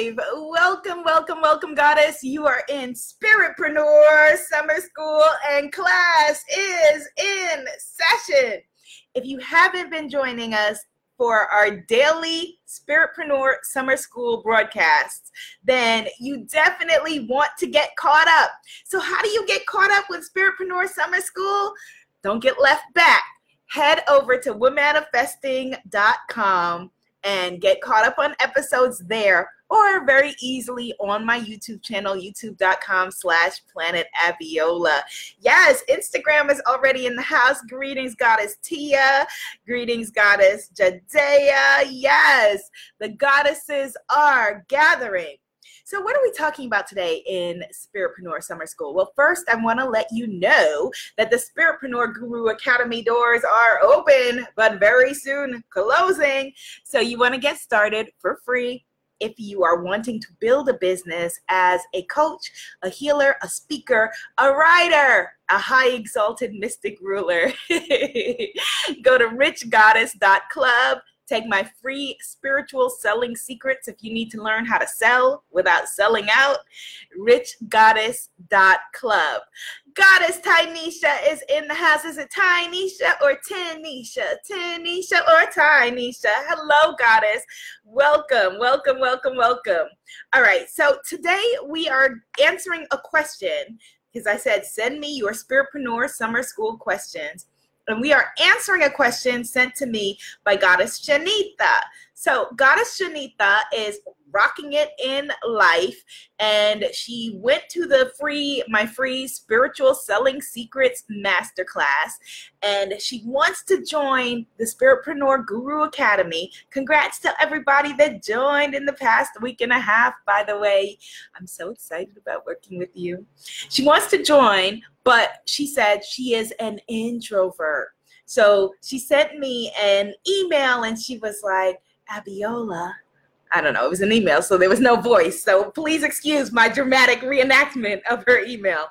live. Welcome, welcome, welcome, goddess. You are in Spiritpreneur Summer School, and class is in session. If you haven't been joining us for our daily Spiritpreneur Summer School broadcasts, then you definitely want to get caught up. So, how do you get caught up with Spiritpreneur Summer School? Don't get left back. Head over to womanifesting.com and get caught up on episodes there or very easily on my YouTube channel, youtube.com slash planet Abiola. Yes, Instagram is already in the house. Greetings, Goddess Tia. Greetings, Goddess Jadea. Yes, the goddesses are gathering. So, what are we talking about today in Spiritpreneur Summer School? Well, first, I want to let you know that the Spiritpreneur Guru Academy doors are open, but very soon closing. So, you want to get started for free if you are wanting to build a business as a coach, a healer, a speaker, a writer, a high exalted mystic ruler. Go to richgoddess.club Take my free spiritual selling secrets if you need to learn how to sell without selling out. Richgoddess.club. Goddess Tynesha is in the house. Is it Tynesha or Tanisha? Tanisha or Tynesha? Hello, Goddess. Welcome, welcome, welcome, welcome. All right, so today we are answering a question because I said, send me your Spiritpreneur Summer School questions and we are answering a question sent to me by Goddess Janita. So, Goddess Janita is rocking it in life. And she went to the free my free spiritual selling secrets masterclass. And she wants to join the spiritpreneur guru academy. Congrats to everybody that joined in the past week and a half by the way. I'm so excited about working with you. She wants to join but she said she is an introvert. So she sent me an email and she was like abiola I don't know, it was an email, so there was no voice. So please excuse my dramatic reenactment of her email.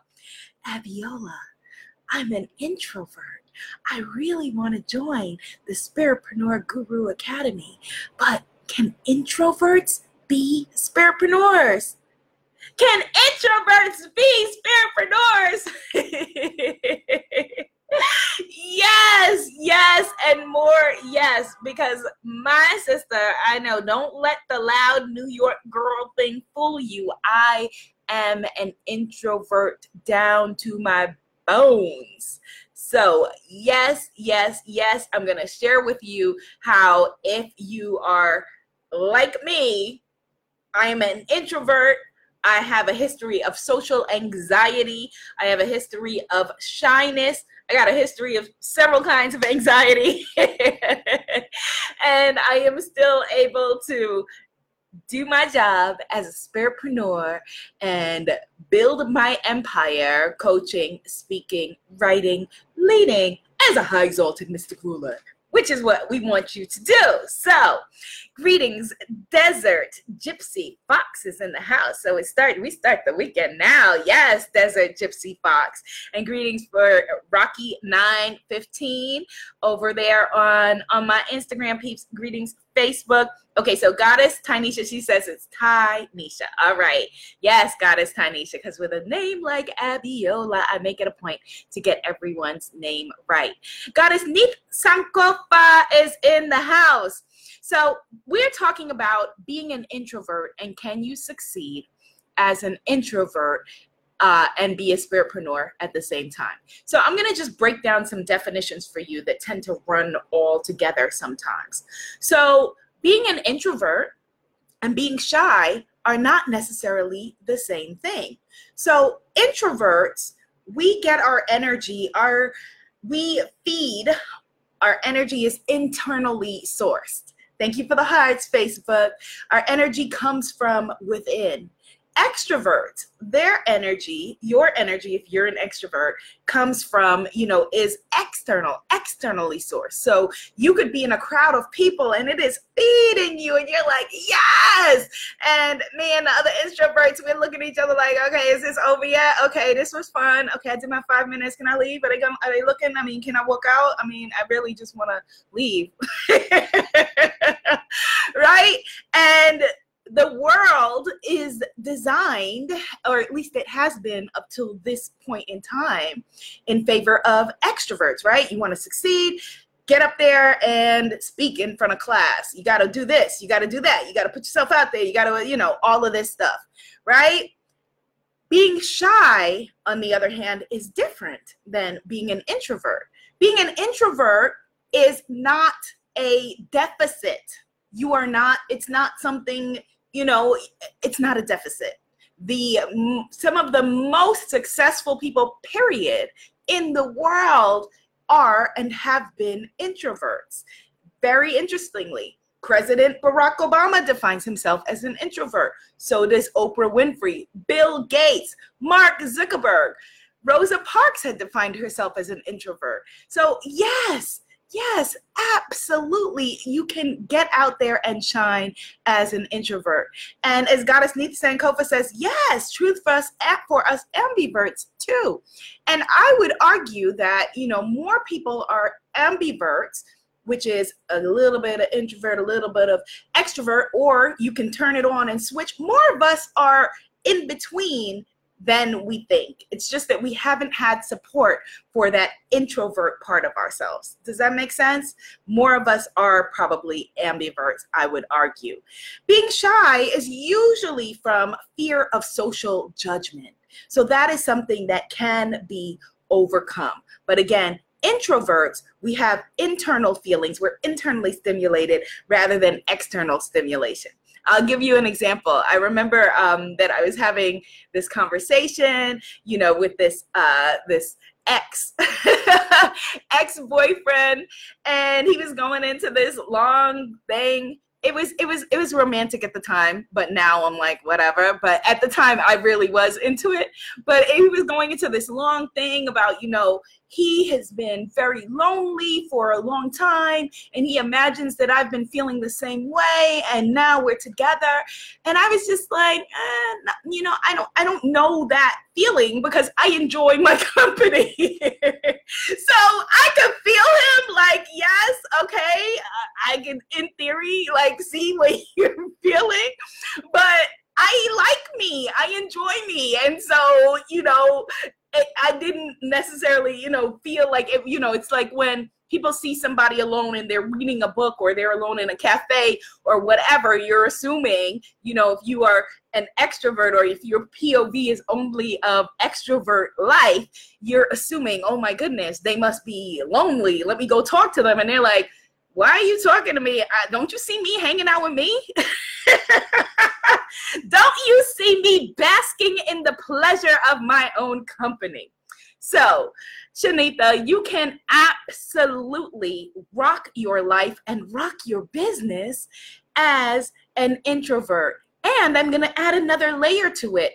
Abiola, I'm an introvert. I really want to join the Spiritpreneur Guru Academy, but can introverts be spiritpreneurs? Can introverts be spiritpreneurs? yes, yes, and more yes, because my sister, I know, don't let the loud New York girl thing fool you. I am an introvert down to my bones. So, yes, yes, yes, I'm going to share with you how if you are like me, I am an introvert I have a history of social anxiety. I have a history of shyness. I got a history of several kinds of anxiety. and I am still able to do my job as a spiritpreneur and build my empire coaching, speaking, writing, leading as a high exalted mystic ruler which is what we want you to do. So, greetings, Desert Gypsy Fox is in the house. So it started. We start the weekend now. Yes, Desert Gypsy Fox, and greetings for Rocky nine fifteen over there on on my Instagram peeps. Greetings, Facebook. Okay, so Goddess Tynesha, she says it's Tynesha. All right. Yes, Goddess Tynesha, because with a name like Abiola, I make it a point to get everyone's name right. Goddess Neep Sankofa is in the house. So we're talking about being an introvert and can you succeed as an introvert uh, and be a spiritpreneur at the same time. So I'm to just break down some definitions for you that tend to run all together sometimes. So being an introvert and being shy are not necessarily the same thing. So introverts, we get our energy, our we feed our energy is internally sourced. Thank you for the hearts, Facebook. Our energy comes from within extroverts their energy your energy if you're an extrovert comes from you know is external externally sourced. So you could be in a crowd of people and it is feeding you and you're like yes! And me and the other introverts we look at each other like okay is this over yet? Okay this was fun. Okay i did my five minutes. Can i leave? Are they gonna, are they looking? I mean can i walk out? I mean i really just want to leave. Right? And the world is designed, or at least it has been up till this point in time, in favor of extroverts, right? You want to succeed, get up there and speak in front of class. You got to do this, you got to do that, you got to put yourself out there, you got to, you know, all of this stuff, right? Being shy, on the other hand, is different than being an introvert. Being an introvert is not a deficit. You are not, it's not something, you know, it's not a deficit. The some of the most successful people, period, in the world are and have been introverts. Very interestingly, President Barack Obama defines himself as an introvert. So does Oprah Winfrey, Bill Gates, Mark Zuckerberg. Rosa Parks had defined herself as an introvert. So, yes, yes, absolutely. You can get out there and shine as an introvert. And as Goddess Nita Sankofa says, yes, truth for us, eh, for us ambiverts too. And I would argue that, you know, more people are ambiverts which is a little bit of introvert, a little bit of extrovert, or you can turn it on and switch. More of us are in between than we think. It's just that we haven't had support for that introvert part of ourselves. Does that make sense? More of us are probably ambiverts, I would argue. Being shy is usually from fear of social judgment. So that is something that can be overcome. But again, introverts, we have internal feelings. We're internally stimulated rather than external stimulation. I'll give you an example. I remember um, that I was having this conversation, you know, with this uh, this ex ex boyfriend, and he was going into this long thing. It was it was it was romantic at the time but now i'm like whatever. But at the time i really was into it. But he was going into this long thing about you know he has been very lonely for a long time and he imagines that i've been feeling the same way and now we're together and i was just like eh, you know i don't i don't know that feeling because i enjoy my company so i could feel him like yes okay i can in theory like see what you're feeling but I like me. I enjoy me. And so, you know, I didn't necessarily, you know, feel like it, you know, it's like when people see somebody alone and they're reading a book or they're alone in a cafe or whatever, you're assuming, you know, if you are an extrovert or if your POV is only of extrovert life, you're assuming, oh my goodness, they must be lonely. Let me go talk to them. And they're like, why are you talking to me? I, don't you see me hanging out with me? don't you see me basking in the pleasure of my own company? So, Shanita, you can absolutely rock your life and rock your business as an introvert. And I'm going to add another layer to it.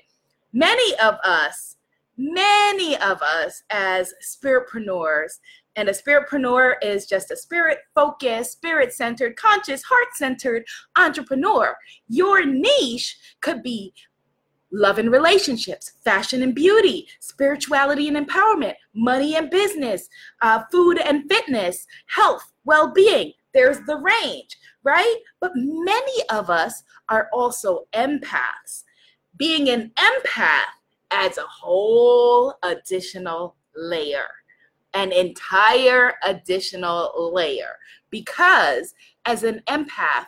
Many of us, many of us as spiritpreneurs and a spiritpreneur is just a spirit focused, spirit centered, conscious, heart centered entrepreneur. Your niche could be love and relationships, fashion and beauty, spirituality and empowerment, money and business, uh, food and fitness, health, well being. There's the range, right? But many of us are also empaths. Being an empath adds a whole additional layer an entire additional layer. Because as an empath,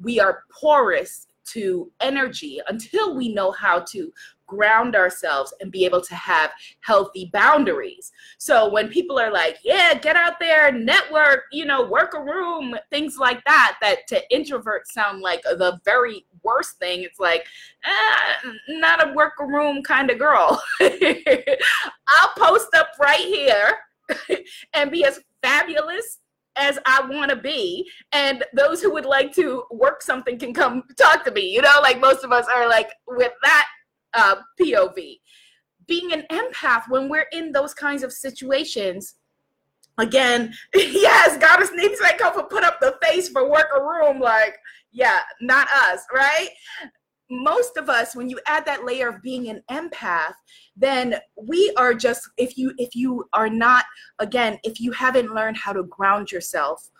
we are porous to energy. Until we know how to ground ourselves and be able to have healthy boundaries. So when people are like, yeah, get out there, network, you know, work a room, things like that, that to introverts sound like the very worst thing. It's like, eh, not a work a room kind of girl. I'll post up right here and be as fabulous as I want to be. And those who would like to work something can come talk to me. You know, like most of us are like with that uh, POV. Being an empath, when we're in those kinds of situations, again, yes, Goddess needs to come and put up the face for work a room, like, yeah, not us, right? most of us when you add that layer of being an empath then we are just if you if you are not again if you haven't learned how to ground yourself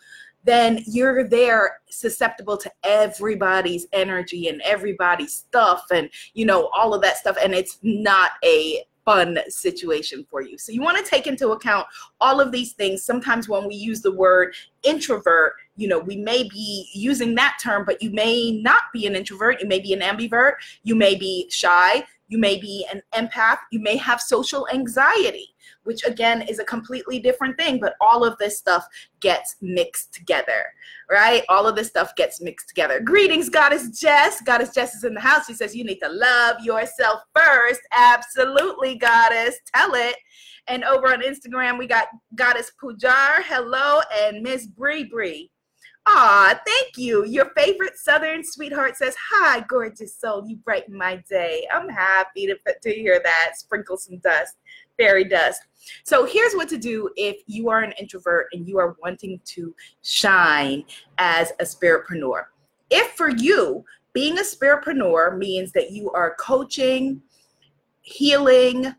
then you're there susceptible to everybody's energy and everybody's stuff and you know all of that stuff and it's not a fun situation for you. So you want to take into account all of these things. Sometimes when we use the word introvert, you know, we may be using that term, but you may not be an introvert. You may be an ambivert. You may be shy. You may be an empath. You may have social anxiety which again is a completely different thing, but all of this stuff gets mixed together, right? All of this stuff gets mixed together. Greetings, Goddess Jess. Goddess Jess is in the house. She says, You need to love yourself first. Absolutely, Goddess. Tell it. And over on Instagram, we got Goddess Pujar. Hello. And Miss Bree Bree. Aw, thank you. Your favorite Southern sweetheart says, Hi, gorgeous soul. You brighten my day. I'm happy to, to hear that. Sprinkle some dust fairy dust. So here's what to do if you are an introvert and you are wanting to shine as a spiritpreneur. If for you, being a spiritpreneur means that you are coaching, healing,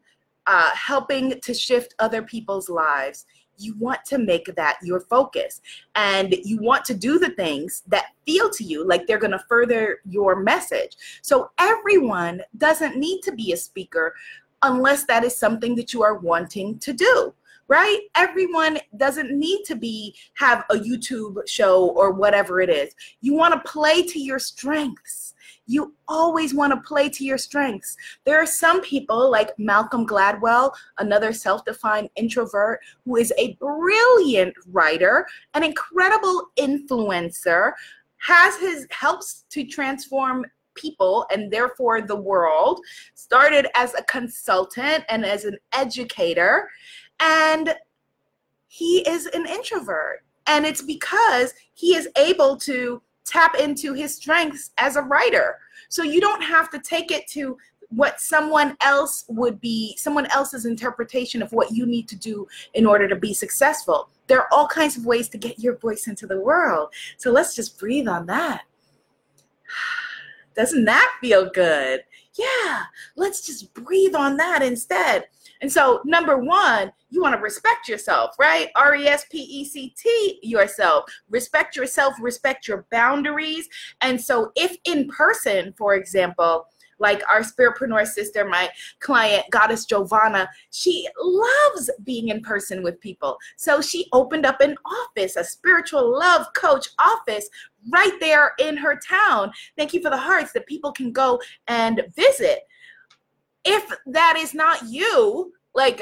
uh, helping to shift other people's lives, you want to make that your focus. And you want to do the things that feel to you like they're going to further your message. So everyone doesn't need to be a speaker unless that is something that you are wanting to do right everyone doesn't need to be have a youtube show or whatever it is you want to play to your strengths you always want to play to your strengths there are some people like malcolm gladwell another self-defined introvert who is a brilliant writer an incredible influencer has his helps to transform people and therefore the world, started as a consultant and as an educator. And he is an introvert. And it's because he is able to tap into his strengths as a writer. So you don't have to take it to what someone else would be, someone else's interpretation of what you need to do in order to be successful. There are all kinds of ways to get your voice into the world. So let's just breathe on that. Doesn't that feel good? Yeah, let's just breathe on that instead. And so, number one, you want to respect yourself, right? R E S P E C T yourself. Respect yourself, respect your boundaries. And so, if in person, for example, like our spiritpreneur sister, my client, Goddess Giovanna, she loves being in person with people. So she opened up an office, a spiritual love coach office right there in her town. Thank you for the hearts that people can go and visit. If that is not you, like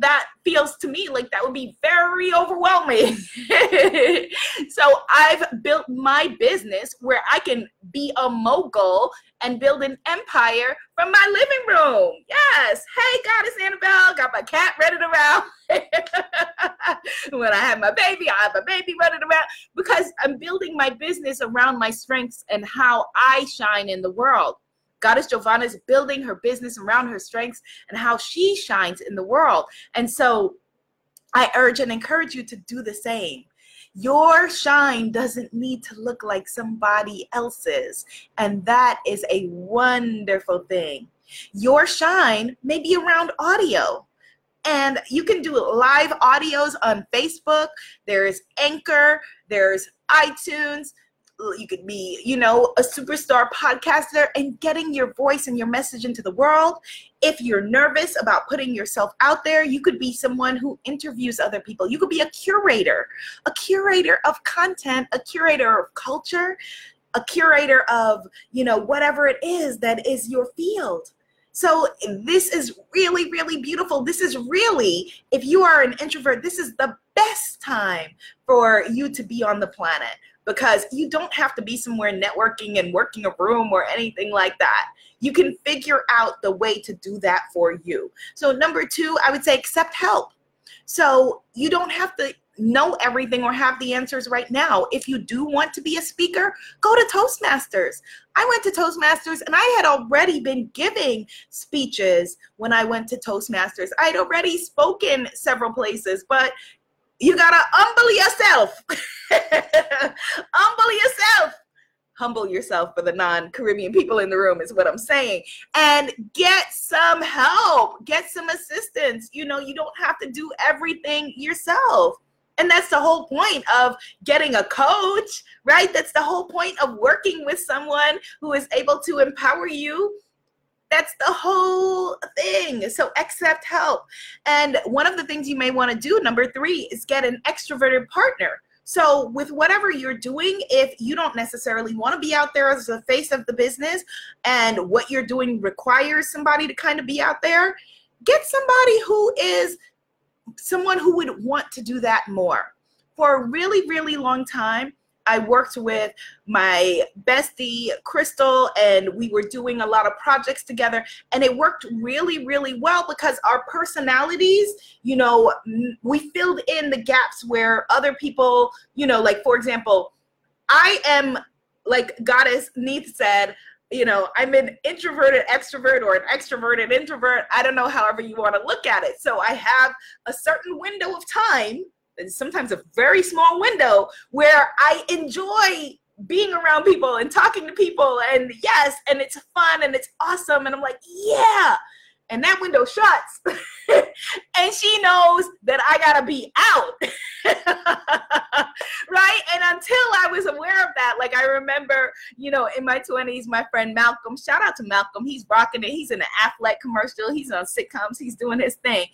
that feels to me like that would be very overwhelming. so I've built my business where I can be a mogul and build an empire from my living room. Yes. Hey, Goddess Annabelle, got my cat running around. when I have my baby, I have a baby running around because I'm building my business around my strengths and how I shine in the world. Goddess Giovanna is building her business around her strengths and how she shines in the world. And so I urge and encourage you to do the same. Your shine doesn't need to look like somebody else's. And that is a wonderful thing. Your shine may be around audio. And you can do live audios on Facebook. There's Anchor, there's iTunes, you could be, you know, a superstar podcaster and getting your voice and your message into the world. If you're nervous about putting yourself out there, you could be someone who interviews other people. You could be a curator, a curator of content, a curator of culture, a curator of, you know, whatever it is that is your field. So this is really, really beautiful. This is really, if you are an introvert, this is the best time for you to be on the planet because you don't have to be somewhere networking and working a room or anything like that. You can figure out the way to do that for you. So, number two, I would say accept help. So, you don't have to know everything or have the answers right now. If you do want to be a speaker, go to Toastmasters. I went to Toastmasters and I had already been giving speeches when I went to Toastmasters. I had already spoken several places, but you gotta humble yourself. humble yourself. Humble yourself for the non Caribbean people in the room, is what I'm saying. And get some help, get some assistance. You know, you don't have to do everything yourself. And that's the whole point of getting a coach, right? That's the whole point of working with someone who is able to empower you that's the whole thing. So accept help. And one of the things you may want to do, number three, is get an extroverted partner. So, with whatever you're doing, if you don't necessarily want to be out there as the face of the business and what you're doing requires somebody to kind of be out there, get somebody who is someone who would want to do that more. For a really, really long time, I worked with my bestie Crystal, and we were doing a lot of projects together, and it worked really, really well because our personalities, you know, we filled in the gaps where other people, you know, like for example, I am like Goddess Neith said, you know, I'm an introverted extrovert or an extroverted introvert. I don't know, however you want to look at it. So I have a certain window of time sometimes a very small window where I enjoy being around people and talking to people and yes and it's fun and it's awesome and I'm like yeah. And that window shuts and she knows that I gotta be out I was aware of that like I remember you know in my 20s my friend Malcolm shout out to Malcolm he's rocking it he's in an Aflac commercial he's on sitcoms he's doing his thing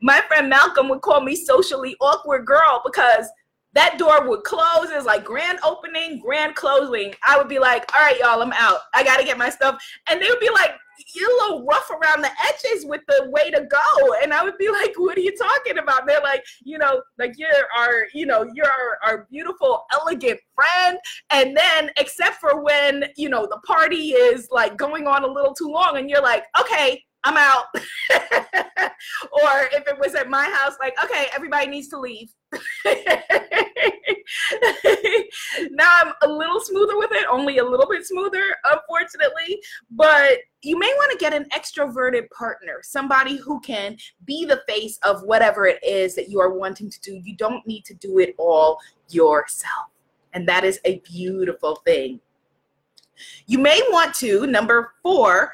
my friend Malcolm would call me socially awkward girl because that door would close. It was like grand opening, grand closing. I would be like, all right, y'all, I'm out. I got to get my stuff. And they would be like, you're a little rough around the edges with the way to go. And I would be like, what are you talking about? And they're like, you know, like you're our, you know, you're our, our beautiful, elegant friend. And then except for when, you know, the party is like going on a little too long and you're like, okay, I'm out. or if it was at my house, like, okay, everybody needs to leave. now I'm a little smoother with it, only a little bit smoother, unfortunately. But you may want to get an extroverted partner, somebody who can be the face of whatever it is that you are wanting to do. You don't need to do it all yourself. And that is a beautiful thing. You may want to, number four,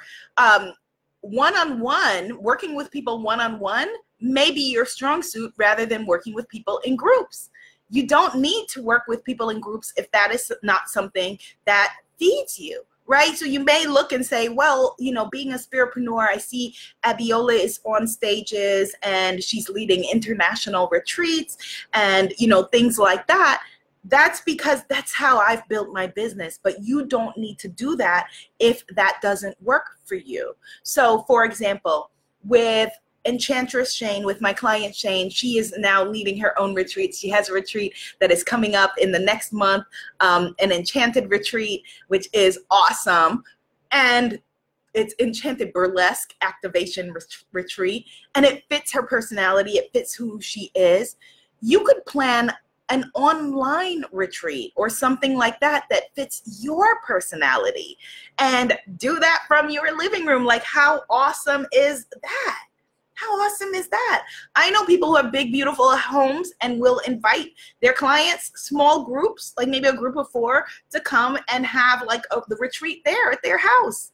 one on one, working with people one on one may be your strong suit rather than working with people in groups. You don't need to work with people in groups if that is not something that feeds you right? So you may look and say, well, you know, being a spiritpreneur, I see Abiola is on stages and she's leading international retreats and, you know, things like that that's because that's how I've built my business. But you don't need to do that if that doesn't work for you. So, for example, with Enchantress Shane, with my client Shane, she is now leading her own retreat. She has a retreat that is coming up in the next month, um, an enchanted retreat, which is awesome. And it's enchanted burlesque activation retreat and it fits her personality it fits who she is you could plan an online retreat or something like that that fits your personality and do that from your living room. Like, how awesome is that? How awesome is that? I know people who have big, beautiful homes and will invite their clients, small groups, like maybe a group of four, to come and have like a, the retreat there at their house.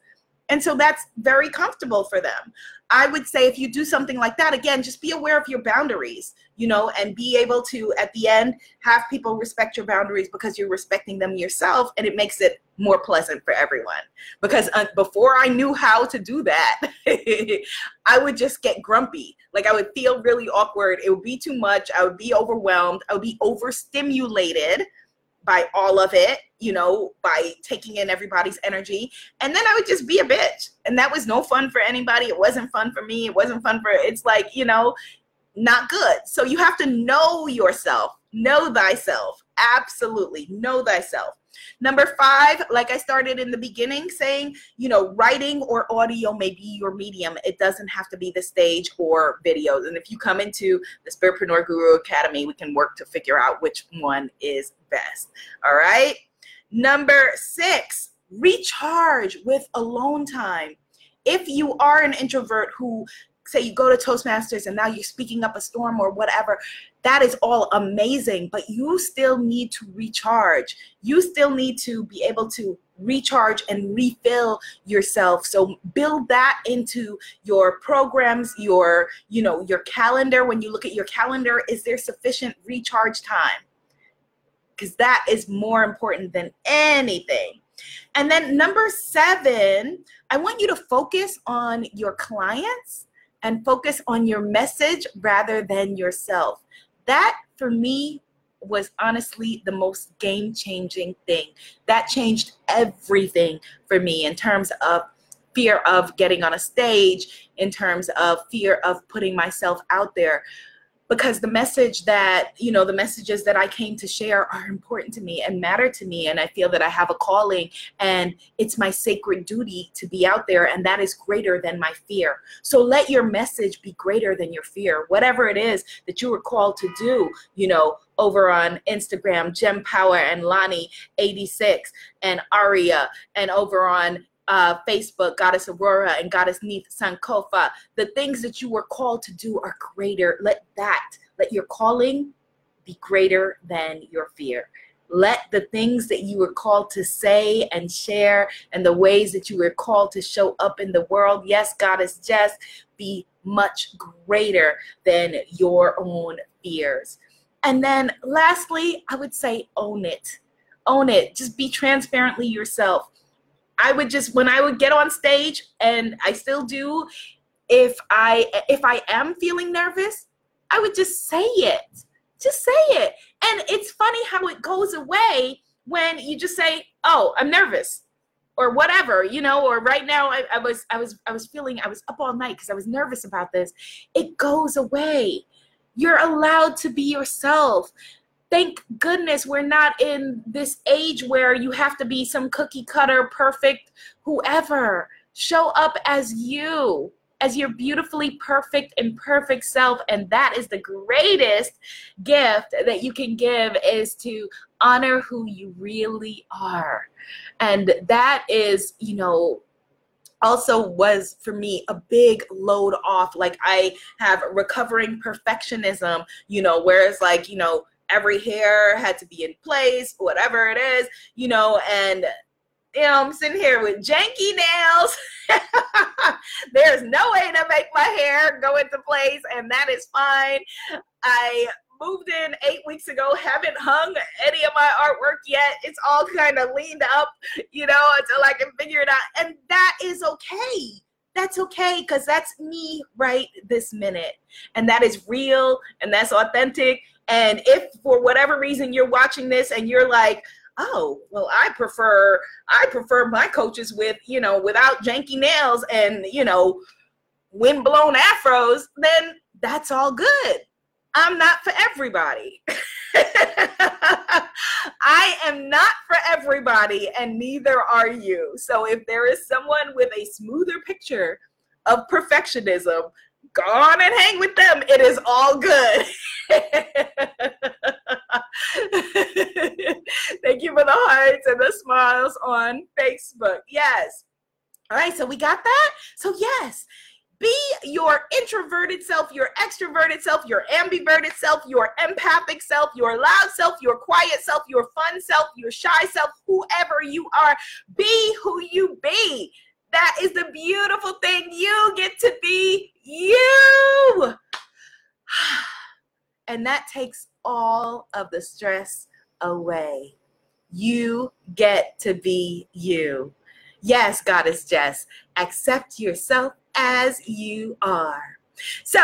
And so that's very comfortable for them. I would say if you do something like that, again, just be aware of your boundaries, you know, and be able to, at the end, have people respect your boundaries because you're respecting them yourself and it makes it more pleasant for everyone. Because uh, before I knew how to do that, I would just get grumpy. Like I would feel really awkward. It would be too much. I would be overwhelmed. I would be overstimulated by all of it, you know, by taking in everybody's energy. And then I would just be a bitch. And that was no fun for anybody. It wasn't fun for me. It wasn't fun for it's like, you know, not good. So you have to know yourself, know thyself. Absolutely. Know thyself. Number five, like I started in the beginning saying, you know, writing or audio may be your medium. It doesn't have to be the stage or videos. And if you come into the Spiritpreneur Guru Academy, we can work to figure out which one is best. All right. Number six, recharge with alone time. If you are an introvert who say you go to Toastmasters and now you're speaking up a storm or whatever, that is all amazing, but you still need to recharge. You still need to be able to recharge and refill yourself. So build that into your programs, your, you know, your calendar. When you look at your calendar, is there sufficient recharge time? Because that is more important than anything. And then number seven, I want you to focus on your clients and focus on your message rather than yourself. That for me was honestly the most game changing thing. That changed everything for me in terms of fear of getting on a stage, in terms of fear of putting myself out there because the message that you know the messages that i came to share are important to me and matter to me and i feel that i have a calling and it's my sacred duty to be out there and that is greater than my fear. So let your message be greater than your fear. Whatever it is that you were called to do you know over on Instagram, Gem Power and Lonnie 86 and Aria, and over on uh, Facebook, Goddess Aurora and Goddess Neith Sankofa. The things that you were called to do are greater. Let that, let your calling be greater than your fear. Let the things that you were called to say and share and the ways that you were called to show up in the world, yes, Goddess Jess, be much greater than your own fears. And then lastly, I would say own it. Own it. Just be transparently yourself I would just when I would get on stage and I still do if I if I am feeling nervous, I would just say it. Just say it. And it's funny how it goes away when you just say, "Oh, I'm nervous." or whatever you know or right now I, I, was i was i was feeling i was up all night because i was nervous about this it goes away you're allowed to be yourself thank goodness we're not in this age where you have to be some cookie cutter, perfect, whoever. Show up as you, as your beautifully perfect and perfect self. And that is the greatest gift that you can give is to honor who you really are. And that is, you know, also was for me a big load off like i have recovering perfectionism you know whereas like you know every hair had to be in place, whatever it is, you know, and you know, I'm sitting here with janky nails. There's no way to make my hair go into place, and that is fine. I moved in eight weeks ago, haven't hung any of my artwork yet. It's all kind of leaned up, you know, until I can figure it out. And that is okay. That's okay because that's me right this minute. And that is real and that's authentic and if for whatever reason you're watching this and you're like, oh, well, I prefer I prefer my coaches with, you know, without janky nails and, you know, windblown afros, then that's all good. I'm not for everybody. I am not for everybody, and neither are you. So, if there is someone with a smoother picture of perfectionism, go on and hang with them. It is all good. Thank you for the hearts and the smiles on Facebook. Yes. All right, so we got that. So, yes, be your introverted self, your extroverted self, your ambiverted self, your empathic self, your loud self, your quiet self, your fun self, your shy self, whoever you are. Be who you be. That is the beautiful thing. You get to be you. And that takes all of the stress away. You get to be you. Yes, Goddess Jess, accept yourself as you are. So,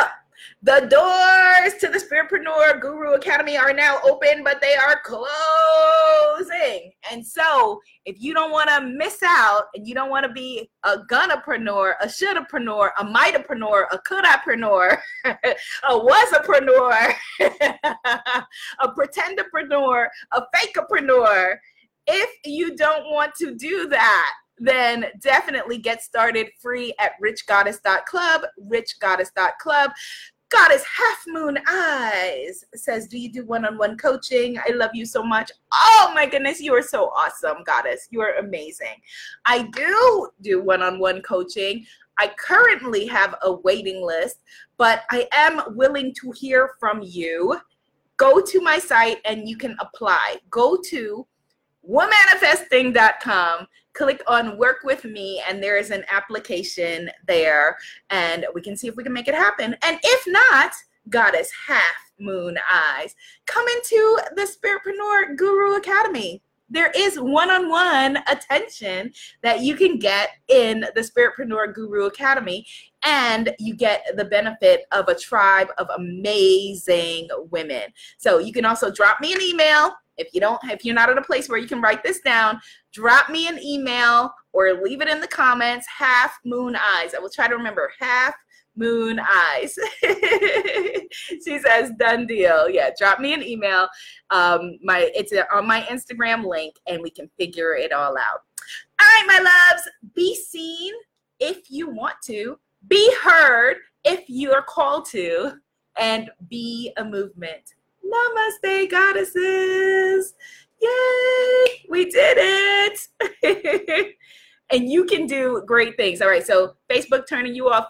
the doors to the Spiritpreneur Guru Academy are now open, but they are closing. And so, if you don't want to miss out and you don't want to be a gonapreneur, a shouldapreneur, a mightapreneur, a couldapreneur, a wasapreneur, a pretendapreneur, a fakeapreneur, if you don't want to do that, then definitely get started free at richgoddess.club, richgoddess.club. Goddess Half Moon Eyes says, Do you do one on one coaching? I love you so much. Oh my goodness, you are so awesome, Goddess. You are amazing. I do do one on one coaching. I currently have a waiting list, but I am willing to hear from you. Go to my site and you can apply. Go to womanifesting.com click on work with me and there is an application there and we can see if we can make it happen. And if not goddess half moon eyes come into the spiritpreneur guru academy. There is one-on-one attention that you can get in the spiritpreneur guru academy and you get the benefit of a tribe of amazing women. So you can also drop me an email if you don't if you're not at a place where you can write this down drop me an email or leave it in the comments. Half moon eyes. I will try to remember. Half moon eyes. She says done deal. Yeah drop me an email. Um my it's on my instagram link and we can figure it all out. All right my loves. Be seen if you want to. Be heard if you are called to. And be a movement Namaste, goddesses. Yay, we did it. and you can do great things. All right, so Facebook turning you off